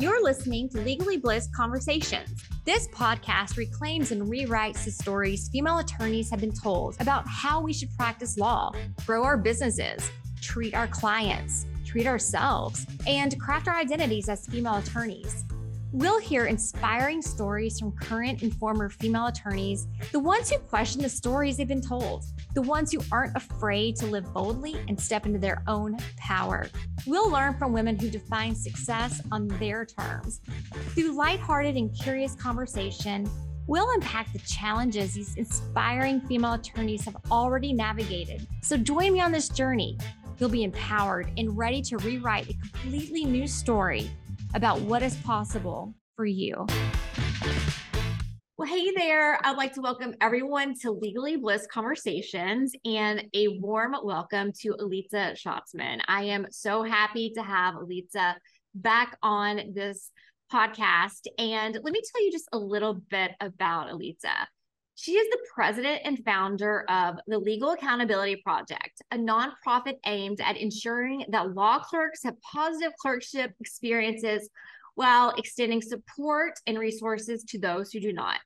You're listening to Legally Bliss Conversations. This podcast reclaims and rewrites the stories female attorneys have been told about how we should practice law, grow our businesses, treat our clients, treat ourselves, and craft our identities as female attorneys. We'll hear inspiring stories from current and former female attorneys, the ones who question the stories they've been told, the ones who aren't afraid to live boldly and step into their own power. We'll learn from women who define success on their terms. Through lighthearted and curious conversation, we'll unpack the challenges these inspiring female attorneys have already navigated. So join me on this journey. You'll be empowered and ready to rewrite a completely new story about what is possible for you. Well, hey there. I'd like to welcome everyone to Legally Bliss Conversations and a warm welcome to Aliza Shatzman. I am so happy to have Aliza back on this podcast. And let me tell you just a little bit about Aliza. She is the president and founder of the Legal Accountability Project, a nonprofit aimed at ensuring that law clerks have positive clerkship experiences while extending support and resources to those who do not.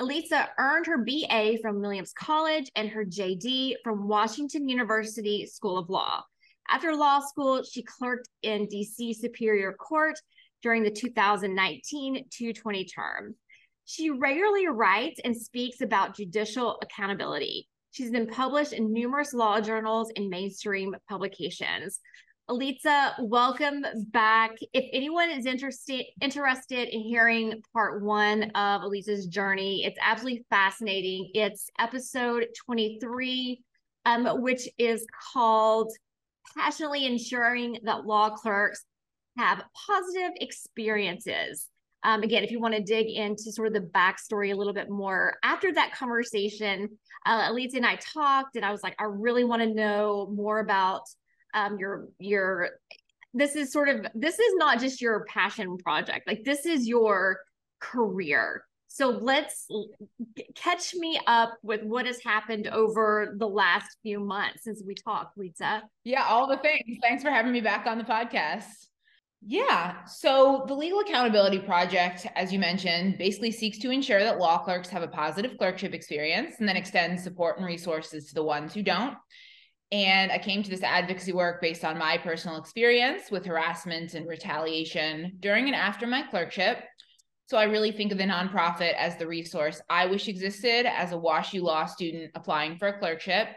Aliza earned her BA from Williams College and her JD from Washington University School of Law. After law school, she clerked in DC Superior Court during the 2019 220 term. She regularly writes and speaks about judicial accountability. She's been published in numerous law journals and mainstream publications. Aliza, welcome back. If anyone is interested interested in hearing part one of Aliza's journey, it's absolutely fascinating. It's episode 23, um, which is called Passionately Ensuring That Law Clerks Have Positive Experiences. Um, again, if you want to dig into sort of the backstory a little bit more, after that conversation, uh, Aliza and I talked, and I was like, I really want to know more about um, your your. This is sort of this is not just your passion project, like this is your career. So let's catch me up with what has happened over the last few months since we talked, Lisa. Yeah, all the things. Thanks for having me back on the podcast. Yeah. So the Legal Accountability Project, as you mentioned, basically seeks to ensure that law clerks have a positive clerkship experience and then extends support and resources to the ones who don't. And I came to this advocacy work based on my personal experience with harassment and retaliation during and after my clerkship. So I really think of the nonprofit as the resource I wish existed as a WashU law student applying for a clerkship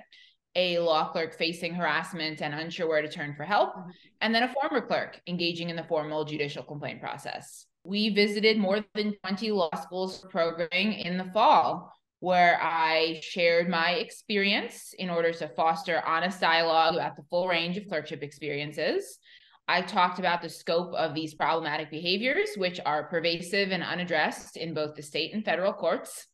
a law clerk facing harassment and unsure where to turn for help, mm-hmm. and then a former clerk engaging in the formal judicial complaint process. We visited more than 20 law schools programming in the fall, where I shared my experience in order to foster honest dialogue about the full range of clerkship experiences. I talked about the scope of these problematic behaviors, which are pervasive and unaddressed in both the state and federal courts.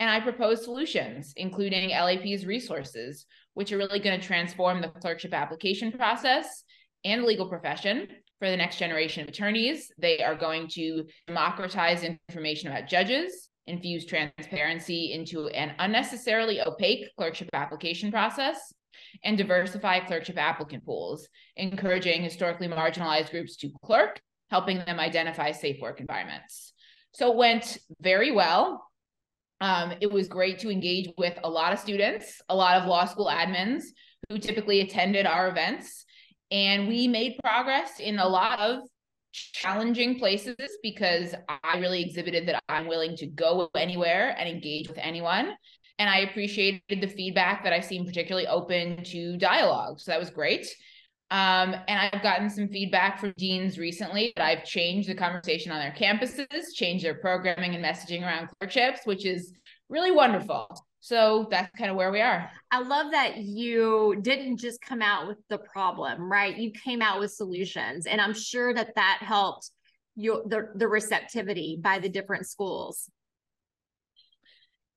And I proposed solutions, including LAP's resources, which are really going to transform the clerkship application process and legal profession for the next generation of attorneys. They are going to democratize information about judges, infuse transparency into an unnecessarily opaque clerkship application process, and diversify clerkship applicant pools, encouraging historically marginalized groups to clerk, helping them identify safe work environments. So it went very well. Um, it was great to engage with a lot of students, a lot of law school admins who typically attended our events. And we made progress in a lot of challenging places because I really exhibited that I'm willing to go anywhere and engage with anyone. And I appreciated the feedback that I seemed particularly open to dialogue. So that was great. Um, and I've gotten some feedback from deans recently that I've changed the conversation on their campuses, changed their programming and messaging around clerkships, which is really wonderful. So that's kind of where we are. I love that you didn't just come out with the problem, right? You came out with solutions, and I'm sure that that helped you the the receptivity by the different schools.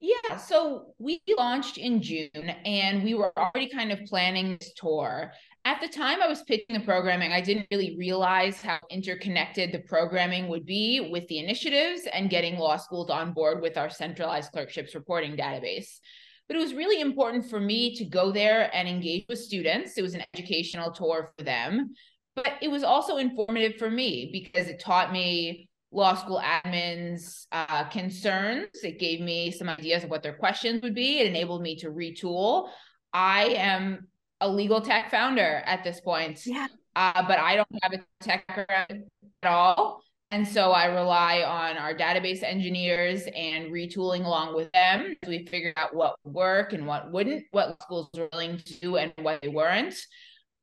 Yeah, so we launched in June and we were already kind of planning this tour at the time I was pitching the programming, I didn't really realize how interconnected the programming would be with the initiatives and getting law schools on board with our centralized clerkships reporting database. But it was really important for me to go there and engage with students. It was an educational tour for them but it was also informative for me because it taught me law school admins uh, concerns. It gave me some ideas of what their questions would be. It enabled me to retool. I am a legal tech founder at this point. Yeah. Uh, but I don't have a tech background at all. And so I rely on our database engineers and retooling along with them. We figured out what would work and what wouldn't, what schools were willing to do and what they weren't.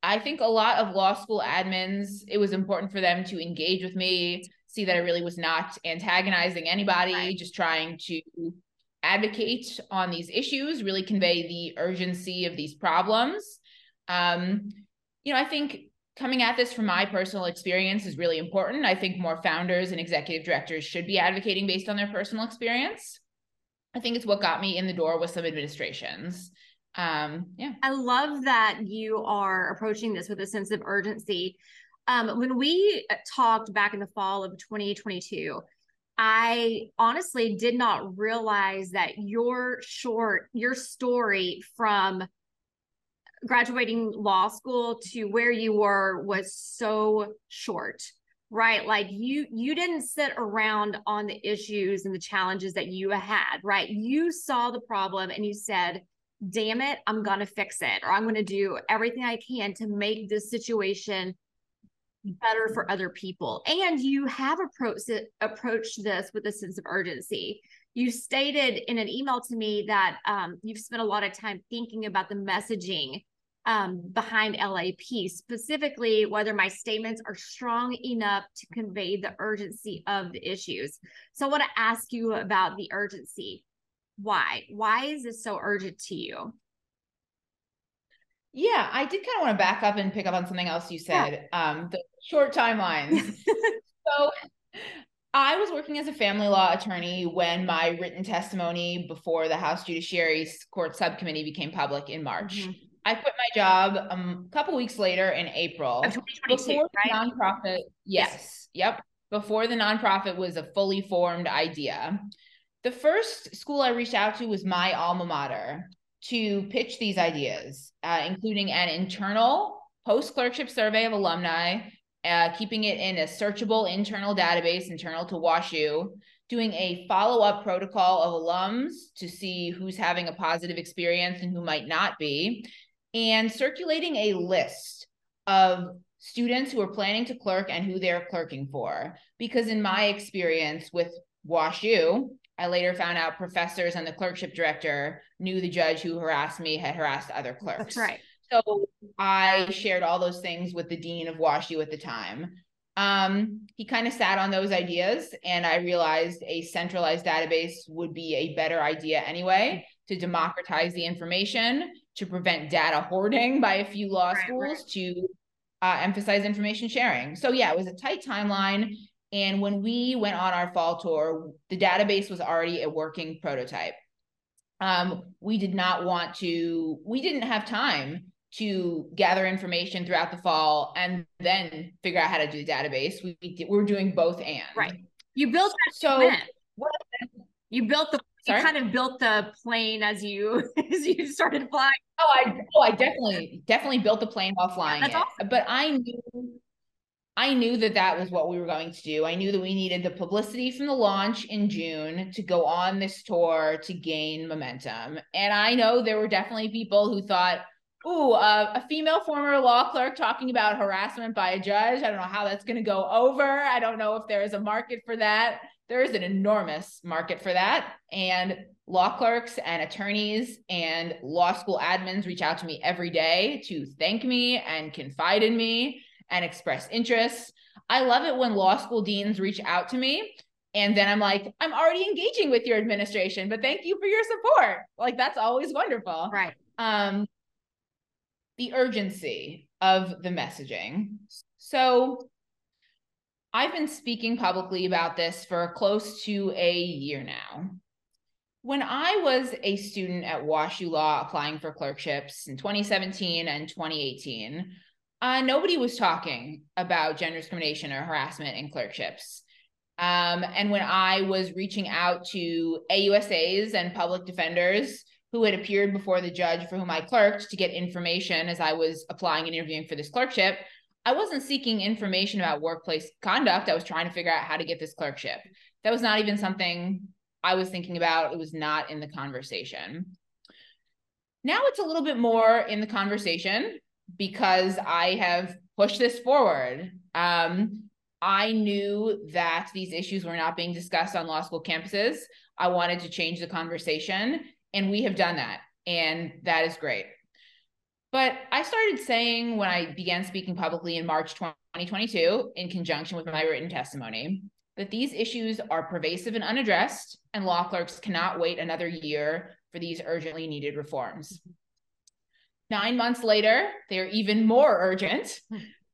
I think a lot of law school admins, it was important for them to engage with me, see that I really was not antagonizing anybody, right. just trying to advocate on these issues, really convey the urgency of these problems. Um, you know, I think coming at this from my personal experience is really important. I think more founders and executive directors should be advocating based on their personal experience. I think it's what got me in the door with some administrations. Um, yeah. I love that you are approaching this with a sense of urgency. Um, when we talked back in the fall of 2022, I honestly did not realize that your short, your story from graduating law school to where you were was so short right? Like you you didn't sit around on the issues and the challenges that you had right? You saw the problem and you said damn it i'm going to fix it or i'm going to do everything i can to make this situation better for other people. And you have approached it approached this with a sense of urgency. You stated in an email to me that um, you've spent a lot of time thinking about the messaging um, behind LAP, specifically whether my statements are strong enough to convey the urgency of the issues. So I want to ask you about the urgency. Why? Why is this so urgent to you? Yeah, I did kind of want to back up and pick up on something else you said. Yeah. Um, the short timelines. so I was working as a family law attorney when my written testimony before the House Judiciary Court Subcommittee became public in March. Mm-hmm. I quit my job um, a couple weeks later in April. before right? nonprofit, yes, yes, yep. Before the nonprofit was a fully formed idea. The first school I reached out to was my alma mater to pitch these ideas, uh, including an internal post clerkship survey of alumni, uh, keeping it in a searchable internal database internal to WashU, doing a follow up protocol of alums to see who's having a positive experience and who might not be, and circulating a list of students who are planning to clerk and who they're clerking for. Because in my experience with WashU, I later found out professors and the clerkship director knew the judge who harassed me had harassed other clerks. That's right. So I shared all those things with the dean of WashU at the time. Um, he kind of sat on those ideas, and I realized a centralized database would be a better idea anyway to democratize the information to prevent data hoarding by a few law right, schools right. to uh, emphasize information sharing. So yeah, it was a tight timeline. And when we went on our fall tour, the database was already a working prototype. Um, we did not want to, we didn't have time to gather information throughout the fall and then figure out how to do the database. We, we were doing both and. Right. You built that so what, you built the Sorry? you kind of built the plane as you as you started flying. Oh, I oh I definitely definitely built the plane while flying That's it. Awesome. But I knew I knew that that was what we were going to do. I knew that we needed the publicity from the launch in June to go on this tour to gain momentum. And I know there were definitely people who thought, "Ooh, uh, a female former law clerk talking about harassment by a judge. I don't know how that's going to go over. I don't know if there is a market for that." There is an enormous market for that. And law clerks and attorneys and law school admins reach out to me every day to thank me and confide in me and express interest. I love it when law school deans reach out to me and then I'm like, I'm already engaging with your administration, but thank you for your support. Like that's always wonderful. Right. Um the urgency of the messaging. So I've been speaking publicly about this for close to a year now. When I was a student at WashU Law applying for clerkships in 2017 and 2018, uh, nobody was talking about gender discrimination or harassment in clerkships. Um, and when I was reaching out to AUSAs and public defenders who had appeared before the judge for whom I clerked to get information as I was applying and interviewing for this clerkship, I wasn't seeking information about workplace conduct. I was trying to figure out how to get this clerkship. That was not even something I was thinking about. It was not in the conversation. Now it's a little bit more in the conversation because I have pushed this forward. Um, I knew that these issues were not being discussed on law school campuses. I wanted to change the conversation, and we have done that. And that is great. But I started saying when I began speaking publicly in March 2022, in conjunction with my written testimony, that these issues are pervasive and unaddressed, and law clerks cannot wait another year for these urgently needed reforms. Nine months later, they're even more urgent.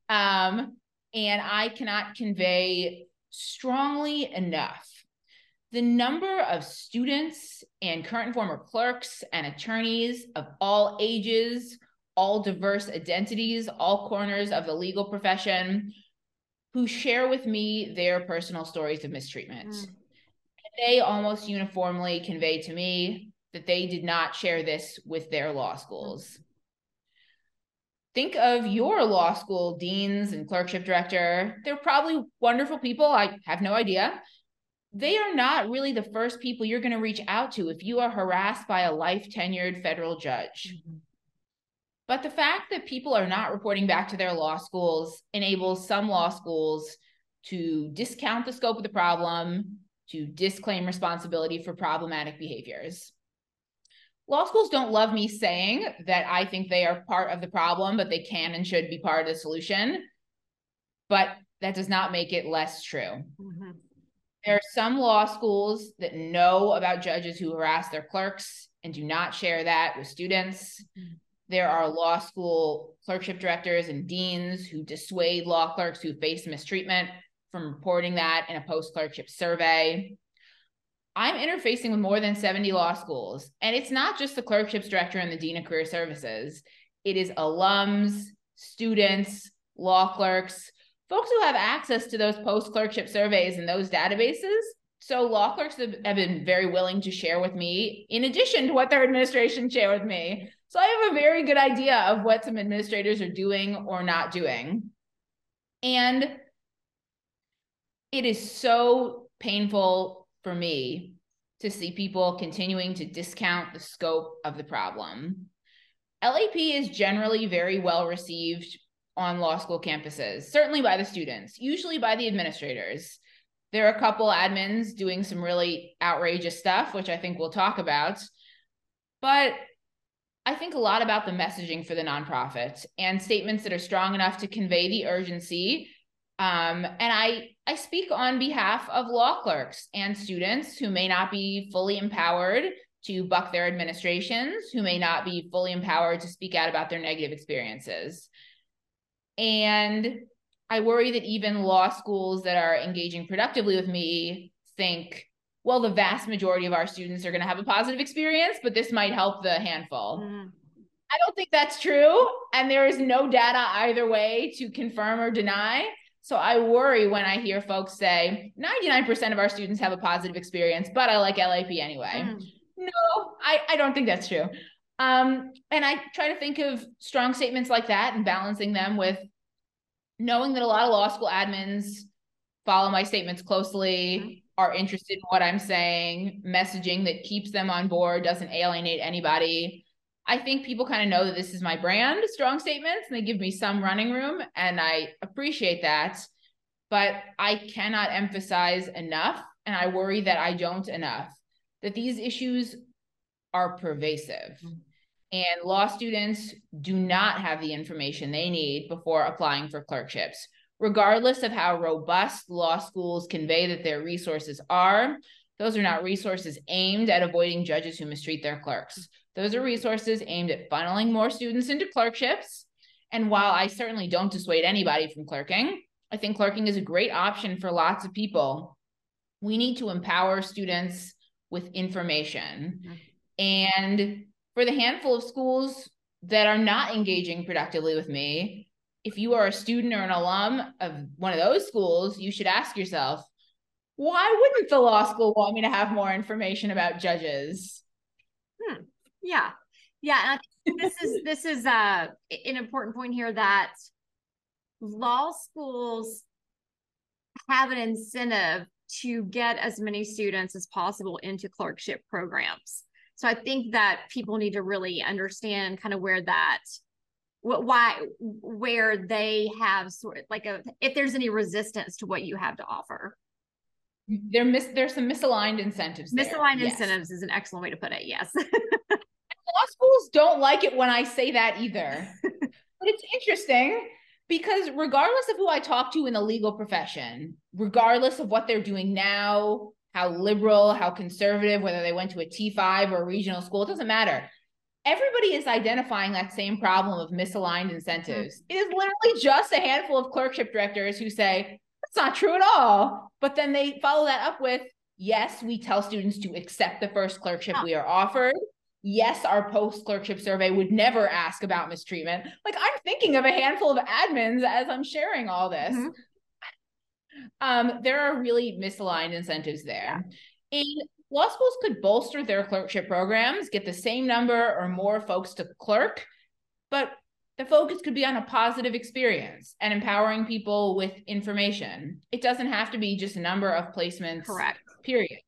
Um, and I cannot convey strongly enough the number of students and current and former clerks and attorneys of all ages, all diverse identities, all corners of the legal profession who share with me their personal stories of mistreatment. Mm. They almost uniformly convey to me that they did not share this with their law schools. Think of your law school deans and clerkship director. They're probably wonderful people. I have no idea. They are not really the first people you're going to reach out to if you are harassed by a life tenured federal judge. Mm-hmm. But the fact that people are not reporting back to their law schools enables some law schools to discount the scope of the problem, to disclaim responsibility for problematic behaviors law schools don't love me saying that I think they are part of the problem, but they can and should be part of the solution. But that does not make it less true. Mm-hmm. There are some law schools that know about judges who harass their clerks and do not share that with students. Mm-hmm. There are law school clerkship directors and deans who dissuade law clerks who face mistreatment from reporting that in a post clerkship survey. I'm interfacing with more than 70 law schools. And it's not just the clerkships director and the dean of career services, it is alums, students, law clerks, folks who have access to those post clerkship surveys and those databases. So law clerks have, have been very willing to share with me, in addition to what their administration share with me. So I have a very good idea of what some administrators are doing or not doing. And it is so painful for me to see people continuing to discount the scope of the problem. LAP is generally very well received on law school campuses, certainly by the students, usually by the administrators. There are a couple admins doing some really outrageous stuff, which I think we'll talk about. But I think a lot about the messaging for the nonprofit and statements that are strong enough to convey the urgency um, and I I speak on behalf of law clerks and students who may not be fully empowered to buck their administrations, who may not be fully empowered to speak out about their negative experiences. And I worry that even law schools that are engaging productively with me think, well, the vast majority of our students are going to have a positive experience, but this might help the handful. Mm. I don't think that's true. And there is no data either way to confirm or deny. So I worry when I hear folks say 99% of our students have a positive experience, but I like LAP anyway. Mm. No, I, I don't think that's true. Um, and I try to think of strong statements like that and balancing them with knowing that a lot of law school admins follow my statements closely, mm. Are interested in what I'm saying, messaging that keeps them on board, doesn't alienate anybody. I think people kind of know that this is my brand, strong statements, and they give me some running room, and I appreciate that. But I cannot emphasize enough, and I worry that I don't enough, that these issues are pervasive. Mm-hmm. And law students do not have the information they need before applying for clerkships. Regardless of how robust law schools convey that their resources are, those are not resources aimed at avoiding judges who mistreat their clerks. Those are resources aimed at funneling more students into clerkships. And while I certainly don't dissuade anybody from clerking, I think clerking is a great option for lots of people. We need to empower students with information. And for the handful of schools that are not engaging productively with me, if you are a student or an alum of one of those schools, you should ask yourself, why wouldn't the law school want me to have more information about judges? Hmm. Yeah. Yeah. this is this is uh, an important point here that law schools have an incentive to get as many students as possible into clerkship programs. So I think that people need to really understand kind of where that why where they have sort of like a if there's any resistance to what you have to offer there mis- there's some misaligned incentives misaligned there. incentives yes. is an excellent way to put it yes law schools don't like it when i say that either but it's interesting because regardless of who i talk to in the legal profession regardless of what they're doing now how liberal how conservative whether they went to a t5 or a regional school it doesn't matter everybody is identifying that same problem of misaligned incentives. Mm-hmm. It is literally just a handful of clerkship directors who say, that's not true at all. But then they follow that up with, yes, we tell students to accept the first clerkship we are offered. Yes, our post clerkship survey would never ask about mistreatment. Like I'm thinking of a handful of admins as I'm sharing all this. Mm-hmm. Um, there are really misaligned incentives there. Yeah. And law schools could bolster their clerkship programs, get the same number or more folks to clerk, but the focus could be on a positive experience and empowering people with information. It doesn't have to be just a number of placements. Correct. Period.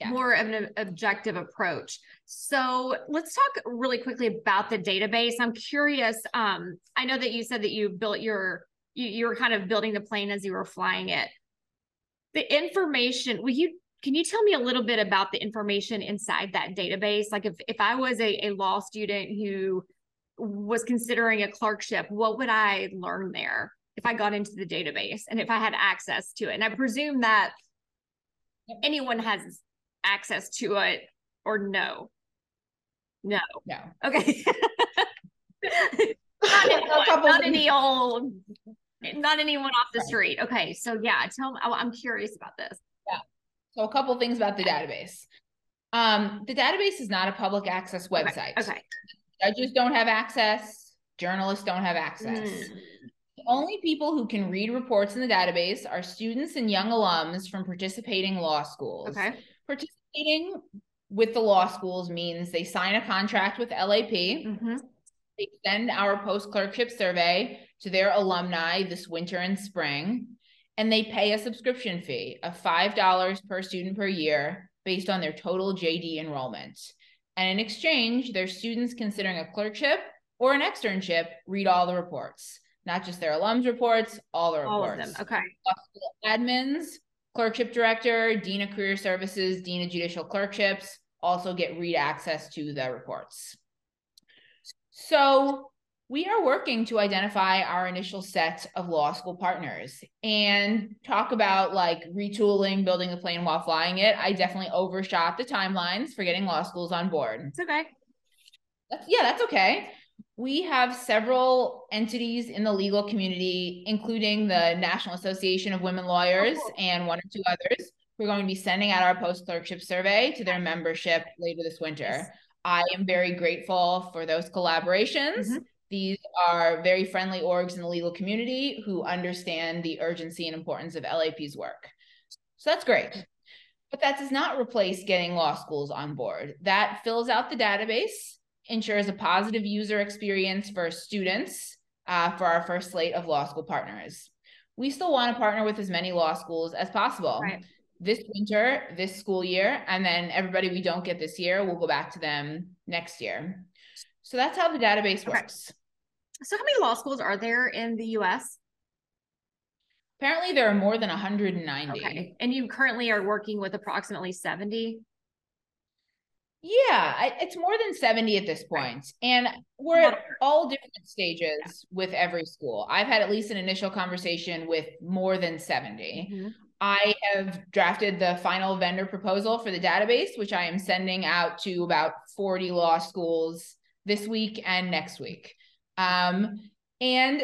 Yeah. More of an objective approach. So let's talk really quickly about the database. I'm curious. Um, I know that you said that you built your you, you were kind of building the plane as you were flying it. The information, will you can you tell me a little bit about the information inside that database? Like if, if I was a, a law student who was considering a clerkship, what would I learn there if I got into the database and if I had access to it? And I presume that anyone has access to it or no? No. No. Okay. not, anyone, not any old, not anyone off the street. Okay. So yeah, tell me, I'm curious about this. So a couple things about the database. Um, the database is not a public access website. Okay. okay. Judges don't have access. Journalists don't have access. Mm. The only people who can read reports in the database are students and young alums from participating law schools. Okay. Participating with the law schools means they sign a contract with LAP. Mm-hmm. They send our post clerkship survey to their alumni this winter and spring and they pay a subscription fee of $5 per student per year based on their total JD enrollment. And in exchange, their students considering a clerkship or an externship read all the reports, not just their alums reports, all the reports. All of them. Okay. Admins, clerkship director, dean of career services, dean of judicial clerkships also get read access to the reports. So we are working to identify our initial set of law school partners and talk about like retooling, building the plane while flying it. I definitely overshot the timelines for getting law schools on board. It's okay. That's, yeah, that's okay. We have several entities in the legal community, including the National Association of Women Lawyers oh, cool. and one or two others. We're going to be sending out our post clerkship survey to their membership later this winter. Yes. I am very grateful for those collaborations. Mm-hmm these are very friendly orgs in the legal community who understand the urgency and importance of LAP's work. So that's great. But that does not replace getting law schools on board. That fills out the database, ensures a positive user experience for students uh, for our first slate of law school partners. We still want to partner with as many law schools as possible. Right. This winter, this school year, and then everybody we don't get this year, we'll go back to them next year. So that's how the database okay. works. So, how many law schools are there in the US? Apparently, there are more than 190. Okay. And you currently are working with approximately 70? Yeah, it's more than 70 at this point. Right. And we're at all different stages yeah. with every school. I've had at least an initial conversation with more than 70. Mm-hmm. I have drafted the final vendor proposal for the database, which I am sending out to about 40 law schools this week and next week. Um, and,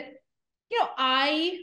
you know, I,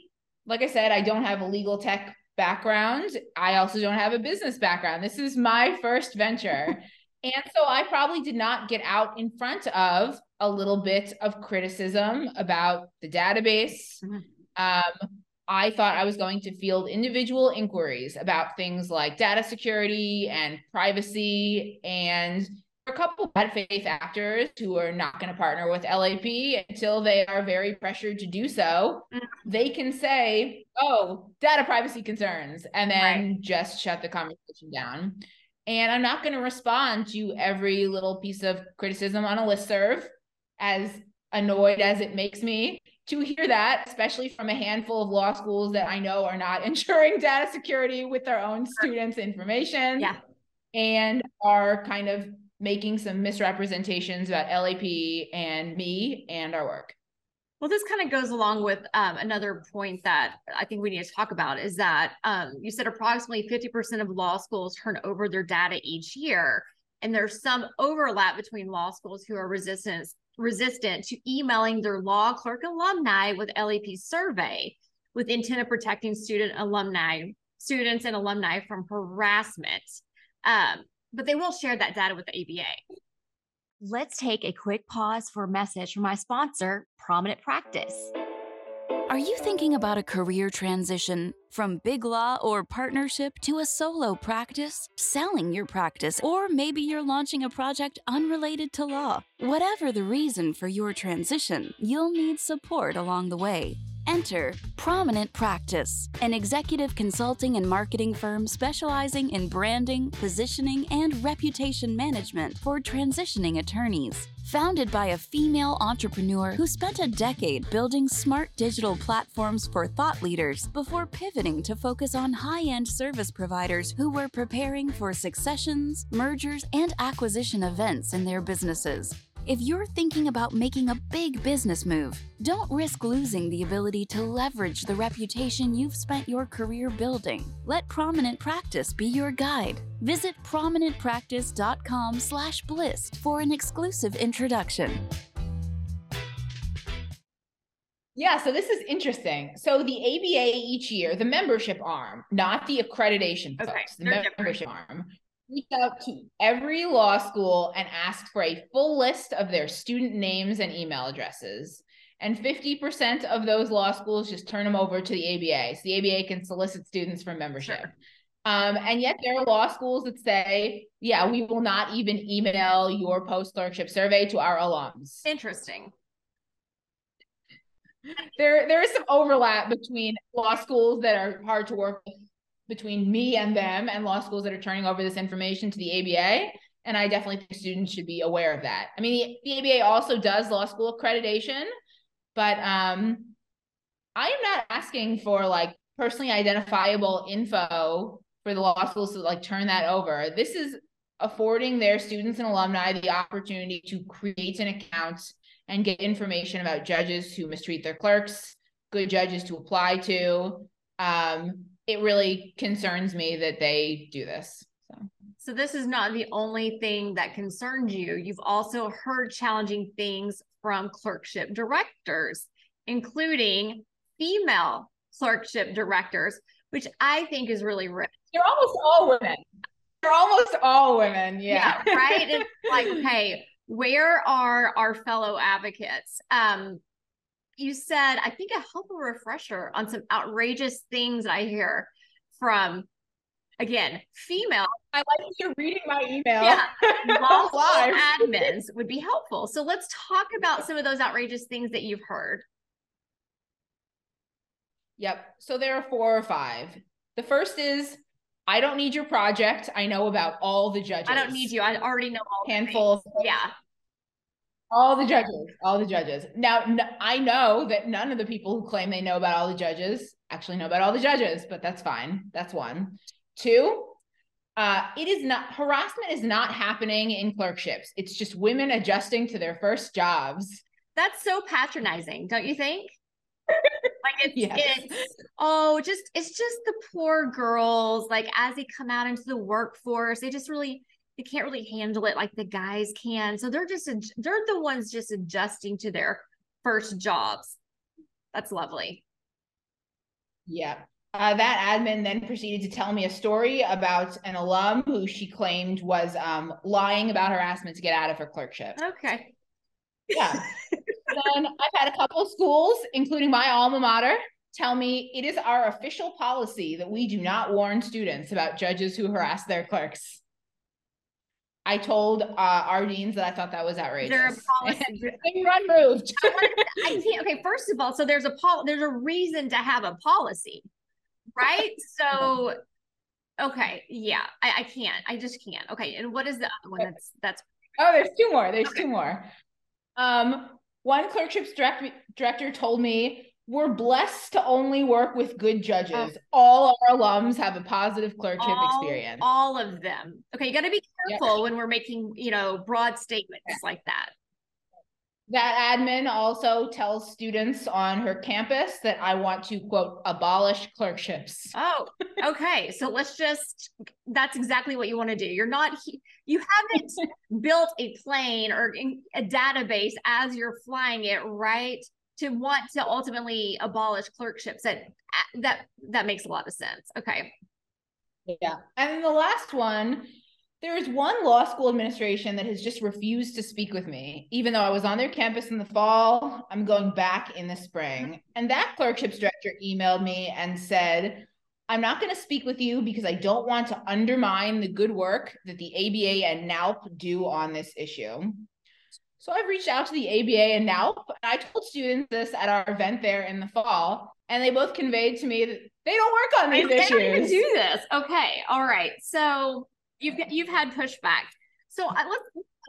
like I said, I don't have a legal tech background. I also don't have a business background. This is my first venture. and so I probably did not get out in front of a little bit of criticism about the database. Mm-hmm. Um, I thought I was going to field individual inquiries about things like data security and privacy and a couple bad faith actors who are not going to partner with LAP until they are very pressured to do so. Mm-hmm. They can say, "Oh, data privacy concerns," and then right. just shut the conversation down. And I'm not going to respond to every little piece of criticism on a list serve, as annoyed as it makes me to hear that, especially from a handful of law schools that I know are not ensuring data security with their own students' information. Yeah. And are kind of making some misrepresentations about LAP and me and our work. Well, this kind of goes along with um, another point that I think we need to talk about is that um, you said approximately 50% of law schools turn over their data each year. And there's some overlap between law schools who are resistant, resistant to emailing their law clerk alumni with LAP survey with intent of protecting student alumni, students and alumni from harassment. Um, but they will share that data with the ABA. Let's take a quick pause for a message from my sponsor, Prominent Practice. Are you thinking about a career transition from big law or partnership to a solo practice, selling your practice, or maybe you're launching a project unrelated to law? Whatever the reason for your transition, you'll need support along the way. Enter Prominent Practice, an executive consulting and marketing firm specializing in branding, positioning, and reputation management for transitioning attorneys. Founded by a female entrepreneur who spent a decade building smart digital platforms for thought leaders before pivoting to focus on high end service providers who were preparing for successions, mergers, and acquisition events in their businesses. If you're thinking about making a big business move, don't risk losing the ability to leverage the reputation you've spent your career building. Let Prominent Practice be your guide. Visit prominentpractice.com/blist for an exclusive introduction. Yeah, so this is interesting. So the ABA each year, the membership arm, not the accreditation folks, okay, the membership different. arm reach out to every law school and ask for a full list of their student names and email addresses. And 50% of those law schools just turn them over to the ABA. So the ABA can solicit students for membership. Sure. Um, and yet there are law schools that say, yeah, we will not even email your post clerkship survey to our alums. Interesting. There, there is some overlap between law schools that are hard to work with between me and them and law schools that are turning over this information to the ABA. And I definitely think students should be aware of that. I mean, the, the ABA also does law school accreditation, but um, I am not asking for like personally identifiable info for the law schools to like turn that over. This is affording their students and alumni the opportunity to create an account and get information about judges who mistreat their clerks, good judges to apply to, um, it really concerns me that they do this. So. so this is not the only thing that concerns you. You've also heard challenging things from clerkship directors, including female clerkship directors, which I think is really rich. They're almost all women. They're almost all women. Yeah. yeah right. It's like, hey, where are our fellow advocates? Um, you said, I think a helpful refresher on some outrageous things I hear from again, female. I like you're reading my email. Yeah, admins would be helpful. So let's talk about some of those outrageous things that you've heard. Yep. So there are four or five. The first is I don't need your project. I know about all the judges. I don't need you. I already know all. Handful. Yeah. All the judges, all the judges. Now, n- I know that none of the people who claim they know about all the judges actually know about all the judges, but that's fine. That's one. Two, uh, it is not harassment is not happening in clerkships. It's just women adjusting to their first jobs. That's so patronizing, don't you think? like it's, yes. it's oh just it's just the poor girls like as they come out into the workforce they just really they can't really handle it like the guys can. So they're just they're the ones just adjusting to their first jobs. That's lovely. Yeah. Uh, that admin then proceeded to tell me a story about an alum who she claimed was um, lying about harassment to get out of her clerkship. Okay. Yeah. then I've had a couple schools, including my alma mater, tell me it is our official policy that we do not warn students about judges who harass their clerks. I told uh, our deans that I thought that was outrageous. There a policy. they run moved. I can't. Okay, first of all, so there's a pol. There's a reason to have a policy, right? So, okay, yeah, I, I can't. I just can't. Okay, and what is the other one? That's that's. Oh, there's two more. There's okay. two more. Um, one clerkships direct, director told me we're blessed to only work with good judges. Oh. All our alums have a positive clerkship all, experience. All of them. Okay, you got to be careful yep. when we're making, you know, broad statements yeah. like that. That admin also tells students on her campus that I want to quote abolish clerkships. Oh, okay. so let's just that's exactly what you want to do. You're not you haven't built a plane or a database as you're flying it, right? To want to ultimately abolish clerkships that that that makes a lot of sense. Okay. Yeah. And the last one there is one law school administration that has just refused to speak with me, even though I was on their campus in the fall. I'm going back in the spring. And that clerkships director emailed me and said, I'm not going to speak with you because I don't want to undermine the good work that the ABA and NALP do on this issue. So I've reached out to the ABA and NALP. And I told students this at our event there in the fall, and they both conveyed to me that they don't work on these they issues. They don't even do this. Okay. All right. So you've you've had pushback. So uh, let's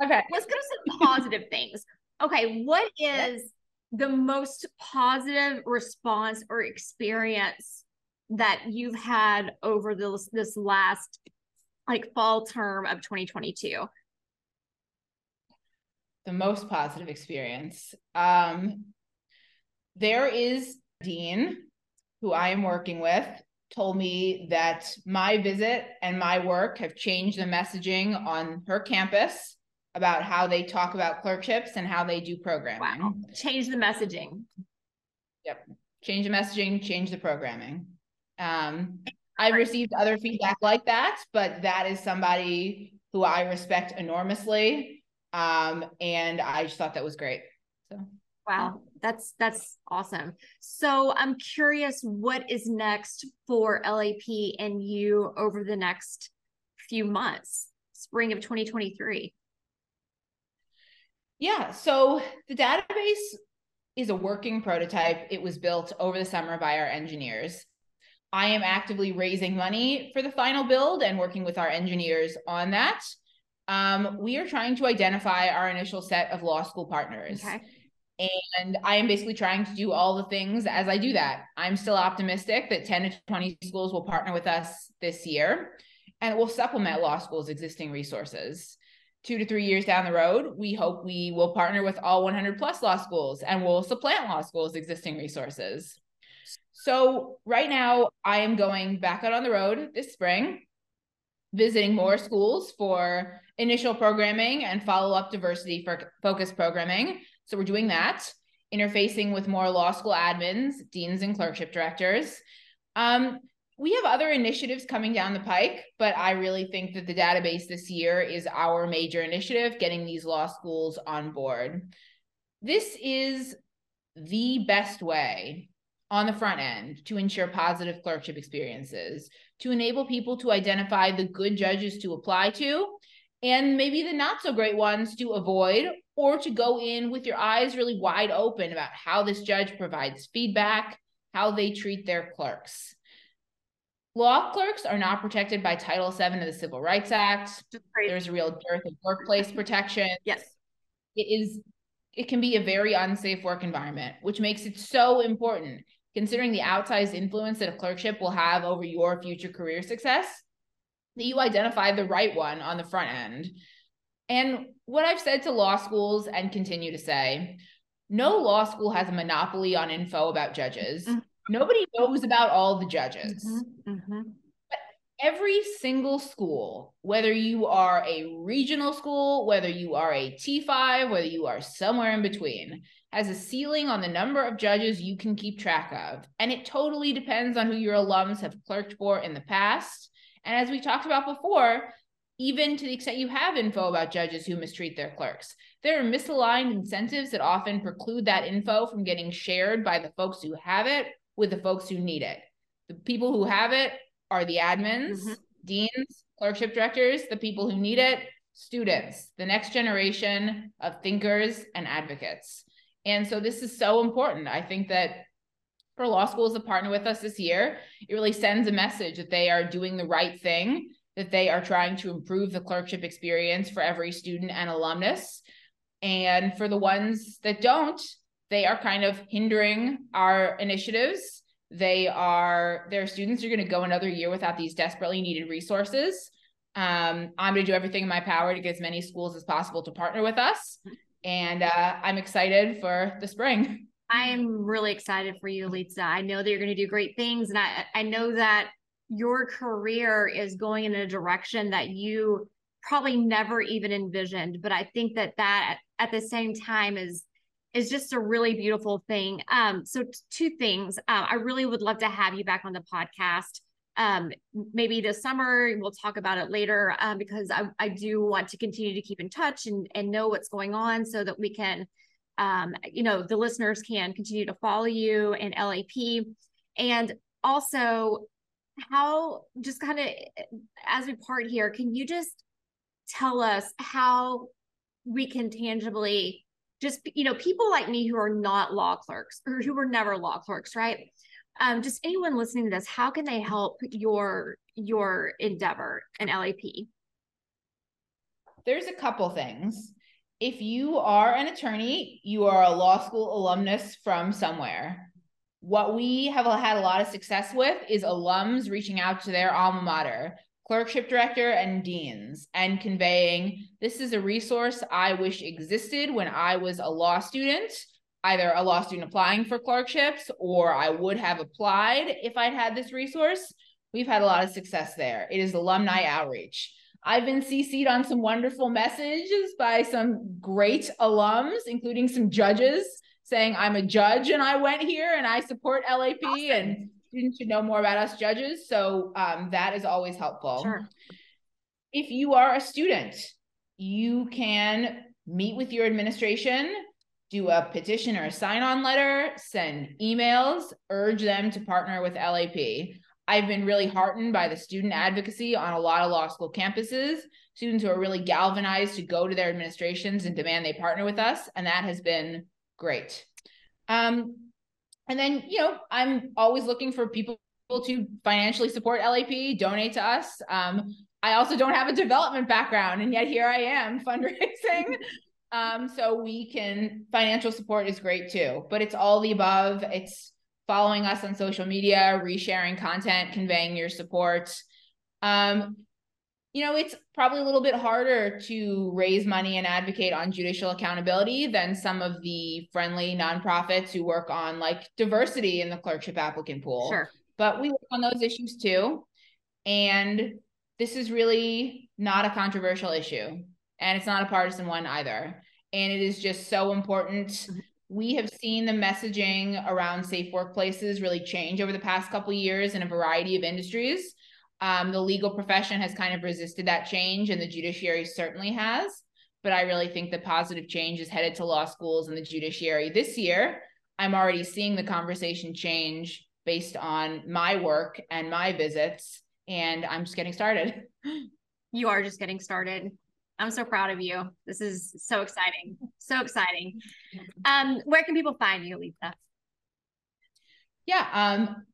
okay. Let's go to some positive things. Okay, what is the most positive response or experience that you've had over this this last like fall term of 2022? The most positive experience. Um, there is Dean, who I am working with, told me that my visit and my work have changed the messaging on her campus about how they talk about clerkships and how they do programming. Wow. Change the messaging. Yep. Change the messaging, change the programming. Um, I've received other feedback like that, but that is somebody who I respect enormously. Um, and I just thought that was great. So wow that's that's awesome. So i'm curious what is next for lap and you over the next few months spring of 2023 yeah so the database is a working prototype. It was built over the summer by our engineers. I am actively raising money for the final build and working with our engineers on that um, we are trying to identify our initial set of law school partners okay and I am basically trying to do all the things as I do that. I'm still optimistic that 10 to 20 schools will partner with us this year and it will supplement law school's existing resources. Two to three years down the road, we hope we will partner with all 100 plus law schools and will supplant law school's existing resources. So, right now, I am going back out on the road this spring, visiting more schools for initial programming and follow up diversity for focused programming so we're doing that, interfacing with more law school admins, deans, and clerkship directors. Um, we have other initiatives coming down the pike, but I really think that the database this year is our major initiative, getting these law schools on board. This is the best way on the front end to ensure positive clerkship experiences, to enable people to identify the good judges to apply to and maybe the not so great ones to avoid or to go in with your eyes really wide open about how this judge provides feedback, how they treat their clerks. Law clerks are not protected by Title VII of the Civil Rights Act. There's a real dearth of workplace protection. Yes. It is it can be a very unsafe work environment, which makes it so important considering the outsized influence that a clerkship will have over your future career success that you identify the right one on the front end. And what I've said to law schools and continue to say no law school has a monopoly on info about judges. Mm-hmm. Nobody knows about all the judges. Mm-hmm. Mm-hmm. But every single school, whether you are a regional school, whether you are a T5, whether you are somewhere in between, has a ceiling on the number of judges you can keep track of. And it totally depends on who your alums have clerked for in the past and as we talked about before, even to the extent you have info about judges who mistreat their clerks, there are misaligned incentives that often preclude that info from getting shared by the folks who have it with the folks who need it. The people who have it are the admins, mm-hmm. deans, clerkship directors. The people who need it students, the next generation of thinkers and advocates. And so this is so important. I think that for law schools to partner with us this year, it really sends a message that they are doing the right thing, that they are trying to improve the clerkship experience for every student and alumnus. And for the ones that don't, they are kind of hindering our initiatives. They are, their students are going to go another year without these desperately needed resources. Um, I'm going to do everything in my power to get as many schools as possible to partner with us. And uh, I'm excited for the spring. I'm really excited for you, Aliza. I know that you're going to do great things. And I, I know that your career is going in a direction that you probably never even envisioned. But I think that that at the same time is is just a really beautiful thing. Um, so t- two things. Uh, I really would love to have you back on the podcast um maybe this summer we'll talk about it later um, because I, I do want to continue to keep in touch and and know what's going on so that we can um you know the listeners can continue to follow you and LAP and also how just kind of as we part here can you just tell us how we can tangibly just you know people like me who are not law clerks or who were never law clerks right um, just anyone listening to this, how can they help your your endeavor in LAP? There's a couple things. If you are an attorney, you are a law school alumnus from somewhere. What we have had a lot of success with is alums reaching out to their alma mater, clerkship director, and deans, and conveying this is a resource I wish existed when I was a law student either a law student applying for clerkships or I would have applied if I'd had this resource. We've had a lot of success there. It is alumni outreach. I've been CC'd on some wonderful messages by some great alums, including some judges saying, I'm a judge and I went here and I support LAP awesome. and students should know more about us judges. So um, that is always helpful. Sure. If you are a student, you can meet with your administration do a petition or a sign on letter, send emails, urge them to partner with LAP. I've been really heartened by the student advocacy on a lot of law school campuses, students who are really galvanized to go to their administrations and demand they partner with us. And that has been great. Um, and then, you know, I'm always looking for people to financially support LAP, donate to us. Um, I also don't have a development background, and yet here I am fundraising um, so we can financial support is great too, but it's all the above. It's following us on social media, resharing content, conveying your support. Um, you know, it's probably a little bit harder to raise money and advocate on judicial accountability than some of the friendly nonprofits who work on like diversity in the clerkship applicant pool. Sure. But we work on those issues too. And this is really not a controversial issue and it's not a partisan one either. And it is just so important. We have seen the messaging around safe workplaces really change over the past couple years in a variety of industries. Um, the legal profession has kind of resisted that change, and the judiciary certainly has. But I really think the positive change is headed to law schools and the judiciary this year. I'm already seeing the conversation change based on my work and my visits, and I'm just getting started. You are just getting started. I'm so proud of you. This is so exciting. So exciting. Um, where can people find you, Aliza? Yeah, um,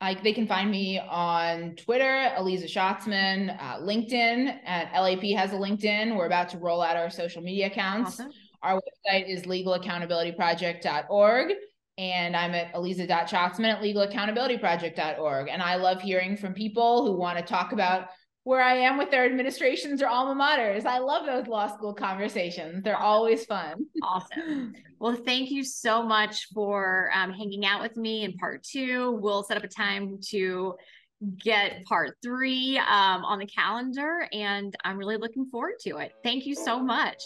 like they can find me on Twitter, Aliza Shatzman, uh, LinkedIn, and LAP has a LinkedIn. We're about to roll out our social media accounts. Awesome. Our website is legalaccountabilityproject.org. And I'm at aliza.shatzman at legalaccountabilityproject.org. And I love hearing from people who want to talk about where I am with their administrations or alma maters. I love those law school conversations. They're always fun. awesome. Well, thank you so much for um, hanging out with me in part two. We'll set up a time to get part three um, on the calendar, and I'm really looking forward to it. Thank you so much.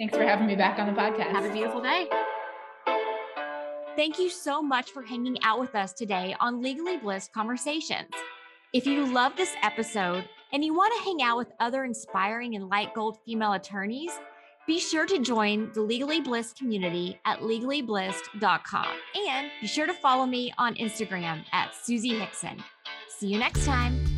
Thanks for having me back on the podcast. Have a beautiful day. Thank you so much for hanging out with us today on Legally Bliss Conversations. If you love this episode and you want to hang out with other inspiring and light gold female attorneys, be sure to join the Legally Bliss community at legallybliss.com and be sure to follow me on Instagram at Susie Hickson. See you next time.